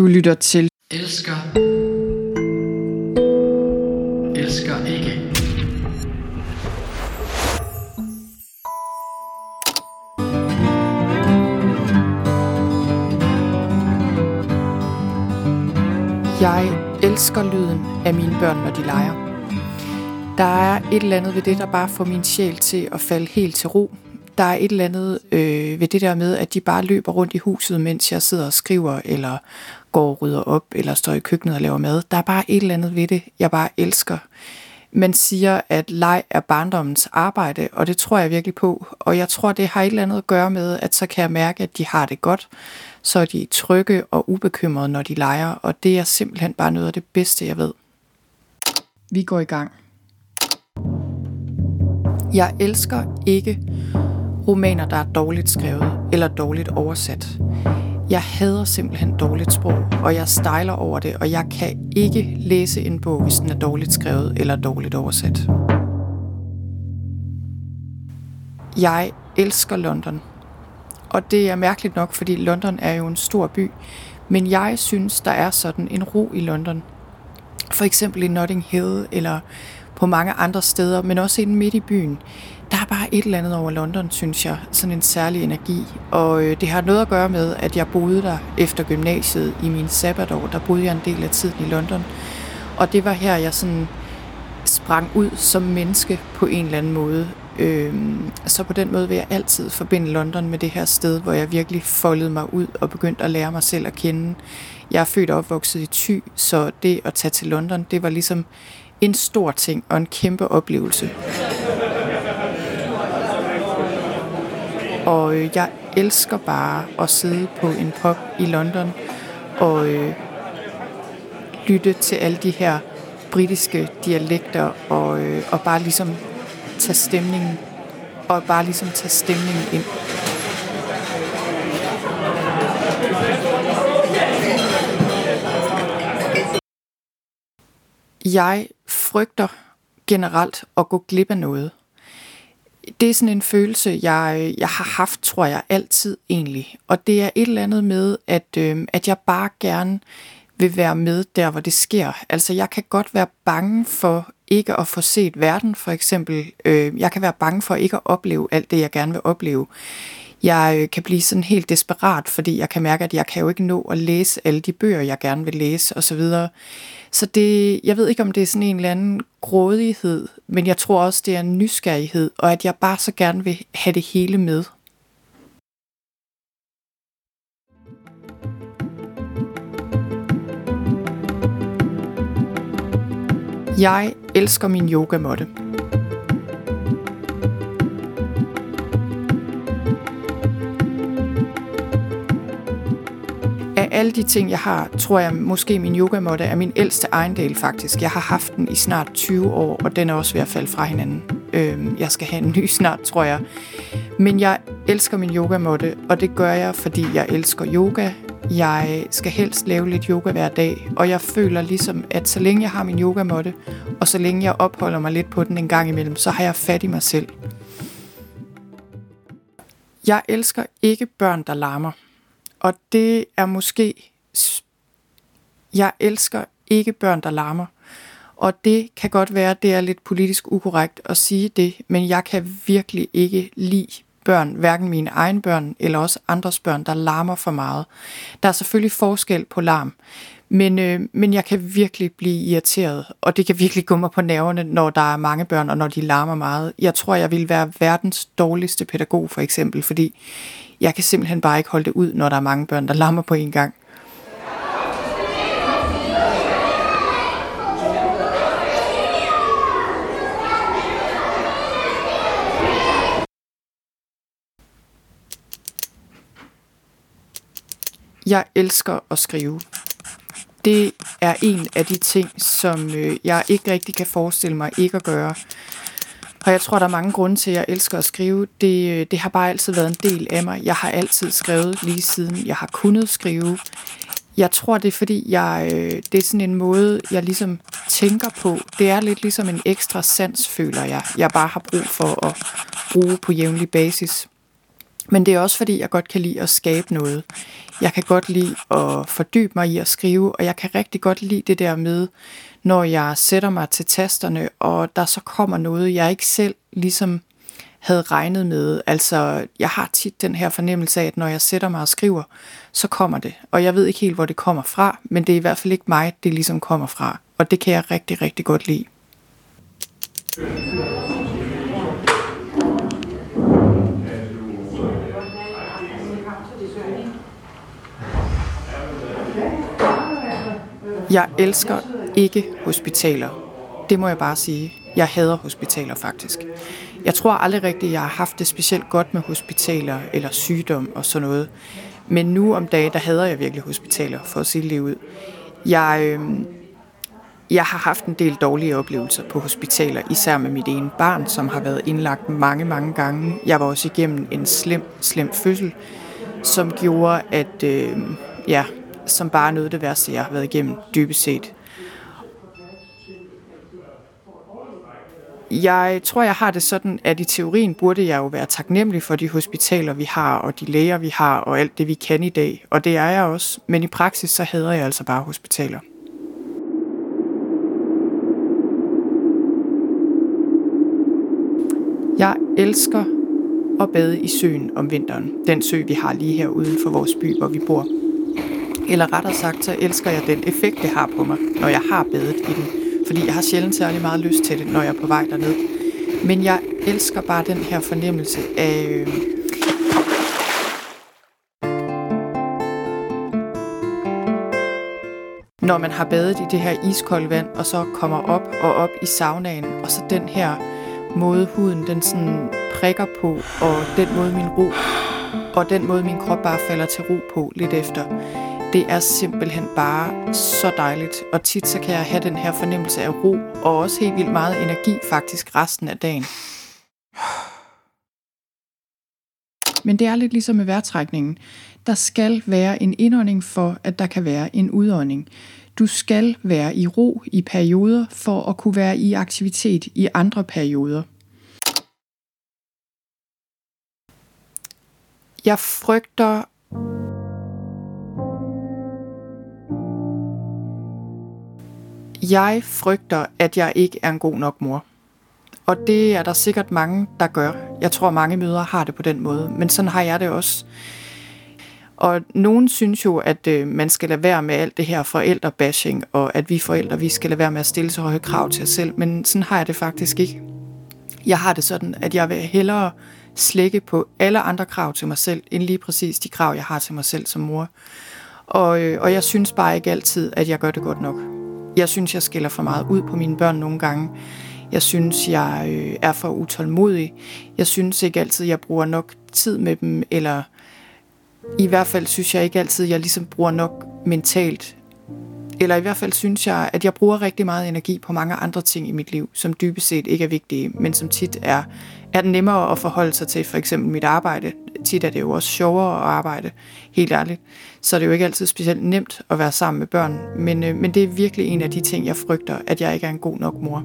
Du lytter til Elsker. Elsker ikke. Jeg elsker lyden af mine børn, når de leger. Der er et eller andet ved det, der bare får min sjæl til at falde helt til ro. Der er et eller andet øh, ved det der med, at de bare løber rundt i huset, mens jeg sidder og skriver, eller går og rydder op, eller står i køkkenet og laver mad. Der er bare et eller andet ved det, jeg bare elsker. Man siger, at leg er barndommens arbejde, og det tror jeg virkelig på. Og jeg tror, det har et eller andet at gøre med, at så kan jeg mærke, at de har det godt. Så er de trygge og ubekymrede, når de leger, og det er simpelthen bare noget af det bedste, jeg ved. Vi går i gang. Jeg elsker ikke romaner, der er dårligt skrevet eller dårligt oversat. Jeg hader simpelthen dårligt sprog, og jeg stejler over det, og jeg kan ikke læse en bog, hvis den er dårligt skrevet eller dårligt oversat. Jeg elsker London. Og det er mærkeligt nok, fordi London er jo en stor by, men jeg synes, der er sådan en ro i London. For eksempel i Notting Hill eller på mange andre steder, men også inde midt i byen. Der er bare et eller andet over London, synes jeg. Sådan en særlig energi. Og øh, det har noget at gøre med, at jeg boede der efter gymnasiet i min sabbatår. Der boede jeg en del af tiden i London. Og det var her, jeg sådan sprang ud som menneske på en eller anden måde. Øhm, så på den måde vil jeg altid forbinde London med det her sted, hvor jeg virkelig foldede mig ud og begyndte at lære mig selv at kende. Jeg er født og opvokset i Thy, så det at tage til London, det var ligesom en stor ting og en kæmpe oplevelse. Og øh, jeg elsker bare at sidde på en pop i London og øh, lytte til alle de her britiske dialekter og, øh, og bare ligesom tage stemningen og bare ligesom tage stemningen ind. Jeg frygter generelt at gå glip af noget. Det er sådan en følelse, jeg, jeg har haft, tror jeg, altid egentlig. Og det er et eller andet med, at, øh, at jeg bare gerne vil være med der, hvor det sker. Altså, jeg kan godt være bange for ikke at få set verden, for eksempel. Øh, jeg kan være bange for ikke at opleve alt det, jeg gerne vil opleve. Jeg øh, kan blive sådan helt desperat, fordi jeg kan mærke, at jeg kan jo ikke nå at læse alle de bøger, jeg gerne vil læse osv. Så det, jeg ved ikke, om det er sådan en eller anden grådighed, men jeg tror også, det er en nysgerrighed, og at jeg bare så gerne vil have det hele med. Jeg elsker min yogamåtte. Alle de ting, jeg har, tror jeg måske min yogamåtte er min ældste ejendel faktisk. Jeg har haft den i snart 20 år, og den er også ved at falde fra hinanden. Øh, jeg skal have en ny snart, tror jeg. Men jeg elsker min yogamåtte, og det gør jeg, fordi jeg elsker yoga. Jeg skal helst lave lidt yoga hver dag, og jeg føler ligesom, at så længe jeg har min yogamåtte, og så længe jeg opholder mig lidt på den en gang imellem, så har jeg fat i mig selv. Jeg elsker ikke børn, der larmer. Og det er måske... Jeg elsker ikke børn, der larmer. Og det kan godt være, det er lidt politisk ukorrekt at sige det, men jeg kan virkelig ikke lide børn, hverken mine egne børn eller også andres børn, der larmer for meget. Der er selvfølgelig forskel på larm, men, øh, men jeg kan virkelig blive irriteret, og det kan virkelig gå mig på nerverne, når der er mange børn, og når de larmer meget. Jeg tror, jeg vil være verdens dårligste pædagog, for eksempel, fordi jeg kan simpelthen bare ikke holde det ud, når der er mange børn, der larmer på en gang. Jeg elsker at skrive. Det er en af de ting, som øh, jeg ikke rigtig kan forestille mig ikke at gøre. Og jeg tror, der er mange grunde til, at jeg elsker at skrive. Det, øh, det har bare altid været en del af mig. Jeg har altid skrevet lige siden jeg har kunnet skrive. Jeg tror, det er fordi, jeg, øh, det er sådan en måde, jeg ligesom tænker på. Det er lidt ligesom en ekstra sans, føler jeg, jeg bare har brug for at bruge på jævnlig basis. Men det er også fordi, jeg godt kan lide at skabe noget. Jeg kan godt lide at fordybe mig i at skrive, og jeg kan rigtig godt lide det der med, når jeg sætter mig til tasterne, og der så kommer noget, jeg ikke selv ligesom havde regnet med. Altså, jeg har tit den her fornemmelse af, at når jeg sætter mig og skriver, så kommer det. Og jeg ved ikke helt, hvor det kommer fra, men det er i hvert fald ikke mig, det ligesom kommer fra. Og det kan jeg rigtig, rigtig godt lide. Jeg elsker ikke hospitaler. Det må jeg bare sige. Jeg hader hospitaler faktisk. Jeg tror aldrig rigtigt, jeg har haft det specielt godt med hospitaler eller sygdom og sådan noget. Men nu om dagen, der hader jeg virkelig hospitaler, for at sige det ud. Jeg, øh, jeg har haft en del dårlige oplevelser på hospitaler, især med mit ene barn, som har været indlagt mange, mange gange. Jeg var også igennem en slem, slem fødsel, som gjorde, at øh, ja, som bare noget af det værste, jeg har været igennem, dybest set. Jeg tror, jeg har det sådan, at i teorien burde jeg jo være taknemmelig for de hospitaler, vi har, og de læger, vi har, og alt det, vi kan i dag. Og det er jeg også. Men i praksis, så hader jeg altså bare hospitaler. Jeg elsker at bade i søen om vinteren. Den sø, vi har lige her uden for vores by, hvor vi bor. Eller rettere sagt, så elsker jeg den effekt, det har på mig, når jeg har badet i den. Fordi jeg har sjældent særlig meget lyst til det, når jeg er på vej derned. Men jeg elsker bare den her fornemmelse af... Øh, når man har badet i det her iskolde vand, og så kommer op og op i saunaen, og så den her måde huden den sådan prikker på, og den måde min ro, og den måde min krop bare falder til ro på lidt efter. Det er simpelthen bare så dejligt, og tit så kan jeg have den her fornemmelse af ro, og også helt vildt meget energi faktisk resten af dagen. Men det er lidt ligesom med vejrtrækningen. Der skal være en indånding for, at der kan være en udånding. Du skal være i ro i perioder for at kunne være i aktivitet i andre perioder. Jeg frygter Jeg frygter, at jeg ikke er en god nok mor. Og det er der sikkert mange, der gør. Jeg tror, mange mødre har det på den måde. Men sådan har jeg det også. Og nogen synes jo, at øh, man skal lade være med alt det her forældrebashing, og at vi forældre, vi skal lade være med at stille så høje krav til os selv. Men sådan har jeg det faktisk ikke. Jeg har det sådan, at jeg vil hellere slække på alle andre krav til mig selv, end lige præcis de krav, jeg har til mig selv som mor. Og, øh, og jeg synes bare ikke altid, at jeg gør det godt nok. Jeg synes, jeg skiller for meget ud på mine børn nogle gange. Jeg synes, jeg øh, er for utålmodig. Jeg synes ikke altid, jeg bruger nok tid med dem, eller i hvert fald synes jeg ikke altid, jeg ligesom bruger nok mentalt. Eller i hvert fald synes jeg, at jeg bruger rigtig meget energi på mange andre ting i mit liv, som dybest set ikke er vigtige, men som tit er, er nemmere at forholde sig til, for eksempel mit arbejde. Tit er det jo også sjovere at arbejde, helt ærligt. Så det er jo ikke altid specielt nemt at være sammen med børn, men, øh, men det er virkelig en af de ting, jeg frygter, at jeg ikke er en god nok mor.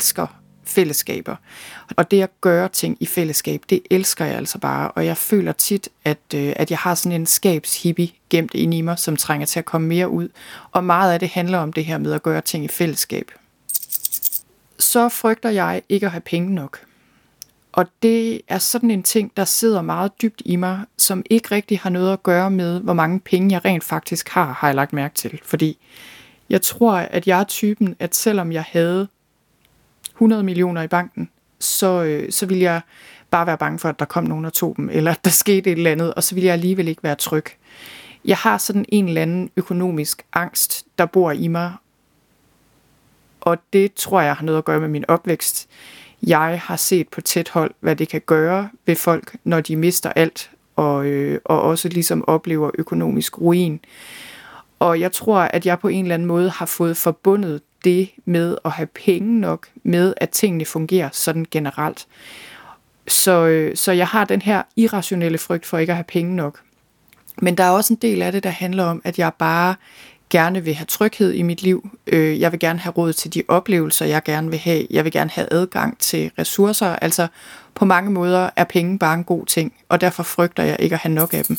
Elsker fællesskaber. Og det at gøre ting i fællesskab, det elsker jeg altså bare. Og jeg føler tit, at, øh, at jeg har sådan en skabshippie gemt ind i mig, som trænger til at komme mere ud. Og meget af det handler om det her med at gøre ting i fællesskab. Så frygter jeg ikke at have penge nok. Og det er sådan en ting, der sidder meget dybt i mig, som ikke rigtig har noget at gøre med, hvor mange penge jeg rent faktisk har, har jeg lagt mærke til. Fordi jeg tror, at jeg er typen, at selvom jeg havde 100 millioner i banken, så, øh, så ville jeg bare være bange for, at der kom nogen og tog dem, eller at der skete et eller andet, og så ville jeg alligevel ikke være tryg. Jeg har sådan en eller anden økonomisk angst, der bor i mig, og det tror jeg har noget at gøre med min opvækst. Jeg har set på tæt hold, hvad det kan gøre ved folk, når de mister alt, og, øh, og også ligesom oplever økonomisk ruin. Og jeg tror, at jeg på en eller anden måde har fået forbundet det med at have penge nok, med at tingene fungerer sådan generelt. Så, øh, så jeg har den her irrationelle frygt for ikke at have penge nok. Men der er også en del af det, der handler om, at jeg bare gerne vil have tryghed i mit liv. Øh, jeg vil gerne have råd til de oplevelser, jeg gerne vil have. Jeg vil gerne have adgang til ressourcer. Altså på mange måder er penge bare en god ting, og derfor frygter jeg ikke at have nok af dem.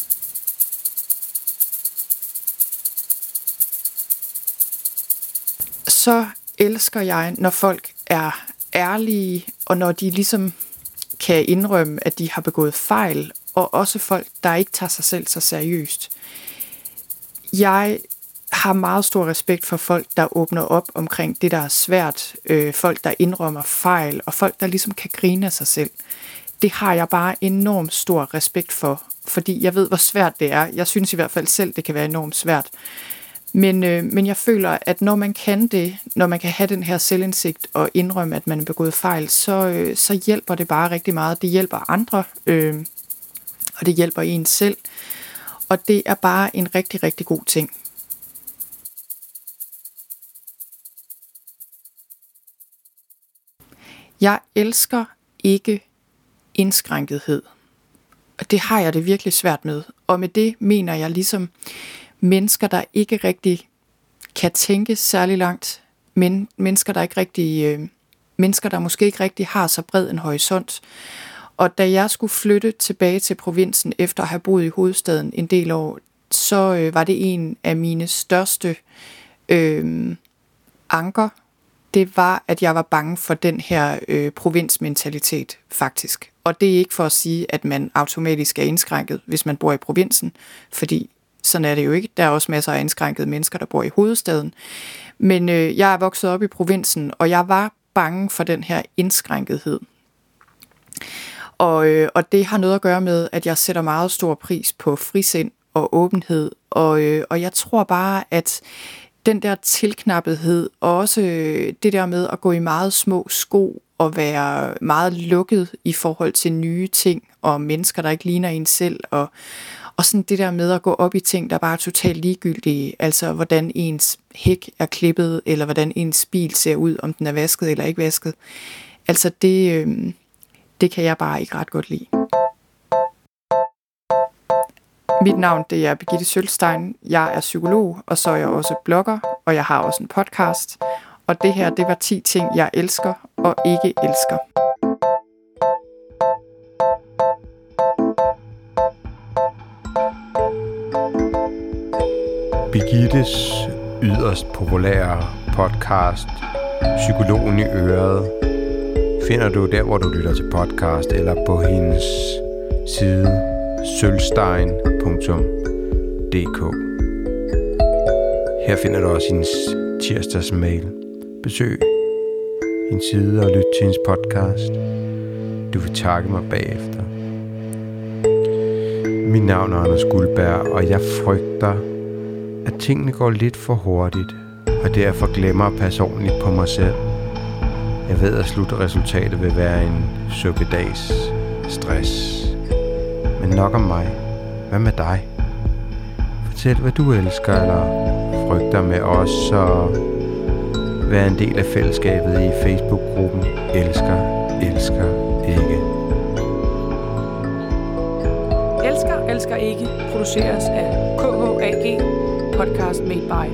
Så elsker jeg, når folk er ærlige, og når de ligesom kan indrømme, at de har begået fejl, og også folk, der ikke tager sig selv så seriøst. Jeg har meget stor respekt for folk, der åbner op omkring det, der er svært. Øh, folk, der indrømmer fejl, og folk, der ligesom kan grine af sig selv. Det har jeg bare enormt stor respekt for, fordi jeg ved, hvor svært det er. Jeg synes i hvert fald selv, det kan være enormt svært. Men, øh, men jeg føler, at når man kan det, når man kan have den her selvindsigt og indrømme, at man er begået fejl, så, øh, så hjælper det bare rigtig meget. Det hjælper andre, øh, og det hjælper en selv. Og det er bare en rigtig, rigtig god ting. Jeg elsker ikke indskrænkethed. Og det har jeg det virkelig svært med. Og med det mener jeg ligesom mennesker, der ikke rigtig kan tænke særlig langt. Men mennesker, der ikke rigtig... Øh, mennesker, der måske ikke rigtig har så bred en horisont. Og da jeg skulle flytte tilbage til provinsen efter at have boet i hovedstaden en del år, så øh, var det en af mine største øh, anker det var, at jeg var bange for den her øh, provinsmentalitet, faktisk. Og det er ikke for at sige, at man automatisk er indskrænket, hvis man bor i provinsen, fordi sådan er det jo ikke. Der er også masser af indskrænkede mennesker, der bor i hovedstaden. Men øh, jeg er vokset op i provinsen, og jeg var bange for den her indskrænkethed. Og, øh, og det har noget at gøre med, at jeg sætter meget stor pris på frisind og åbenhed. Og, øh, og jeg tror bare, at den der tilknappethed, og også øh, det der med at gå i meget små sko og være meget lukket i forhold til nye ting og mennesker, der ikke ligner en selv, og, og sådan det der med at gå op i ting, der bare er totalt ligegyldige, altså hvordan ens hæk er klippet, eller hvordan ens bil ser ud, om den er vasket eller ikke vasket. Altså det, øh, det kan jeg bare ikke ret godt lide. Mit navn det er Birgitte Sølstein. Jeg er psykolog, og så er jeg også blogger, og jeg har også en podcast. Og det her, det var 10 ting, jeg elsker og ikke elsker. Birgittes yderst populære podcast, Psykologen i Øret, finder du der, hvor du lytter til podcast, eller på hendes side sølvstein.dk Her finder du også hendes tirsdags mail. Besøg hendes side og lyt til hendes podcast. Du vil takke mig bagefter. Mit navn er Anders Guldberg, og jeg frygter, at tingene går lidt for hurtigt, og derfor glemmer at passe ordentligt på mig selv. Jeg ved, at slutresultatet vil være en søbedags stress. Men nok om mig. Hvad med dig? Fortæl, hvad du elsker eller frygter med os, og være en del af fællesskabet i Facebook-gruppen Elsker, Elsker, Ikke. Elsker, Elsker Ikke produceres af KHAG Podcast Made By.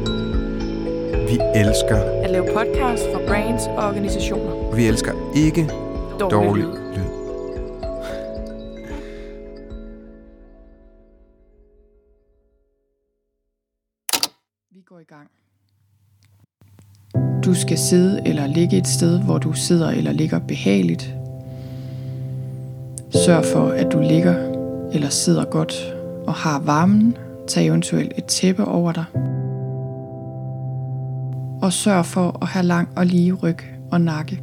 Vi elsker At lave podcast for brands og organisationer. Vi elsker ikke Dårlig, dårlig lyd. lyd. Vi går i gang. Du skal sidde eller ligge et sted, hvor du sidder eller ligger behageligt. Sørg for, at du ligger eller sidder godt og har varmen. Tag eventuelt et tæppe over dig. Og sørg for at have lang og lige ryg og nakke.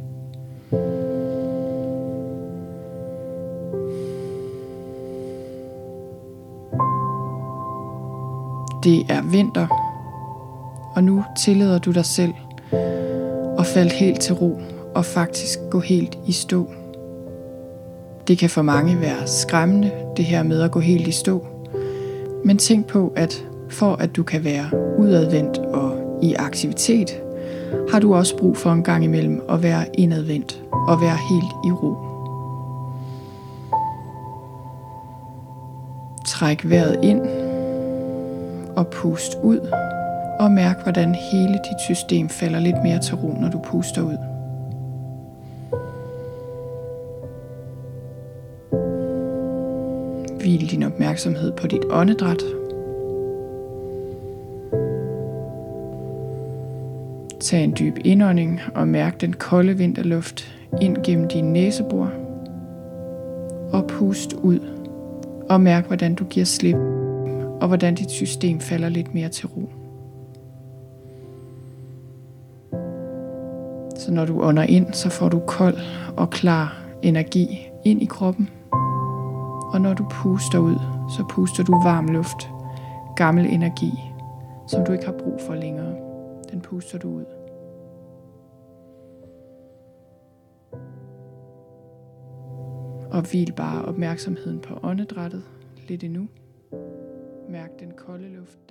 Det er vinter, og nu tillader du dig selv at falde helt til ro og faktisk gå helt i stå. Det kan for mange være skræmmende, det her med at gå helt i stå. Men tænk på, at for at du kan være udadvendt og i aktivitet, har du også brug for en gang imellem at være indadvendt og være helt i ro. Træk vejret ind og pust ud og mærk, hvordan hele dit system falder lidt mere til ro, når du puster ud. Hvil din opmærksomhed på dit åndedræt. Tag en dyb indånding og mærk den kolde vinterluft ind gennem din næsebor. Og pust ud og mærk, hvordan du giver slip og hvordan dit system falder lidt mere til ro. Så når du ånder ind, så får du kold og klar energi ind i kroppen. Og når du puster ud, så puster du varm luft, gammel energi, som du ikke har brug for længere. Den puster du ud. Og hvil bare opmærksomheden på åndedrættet lidt endnu. Mærk den kolde luft,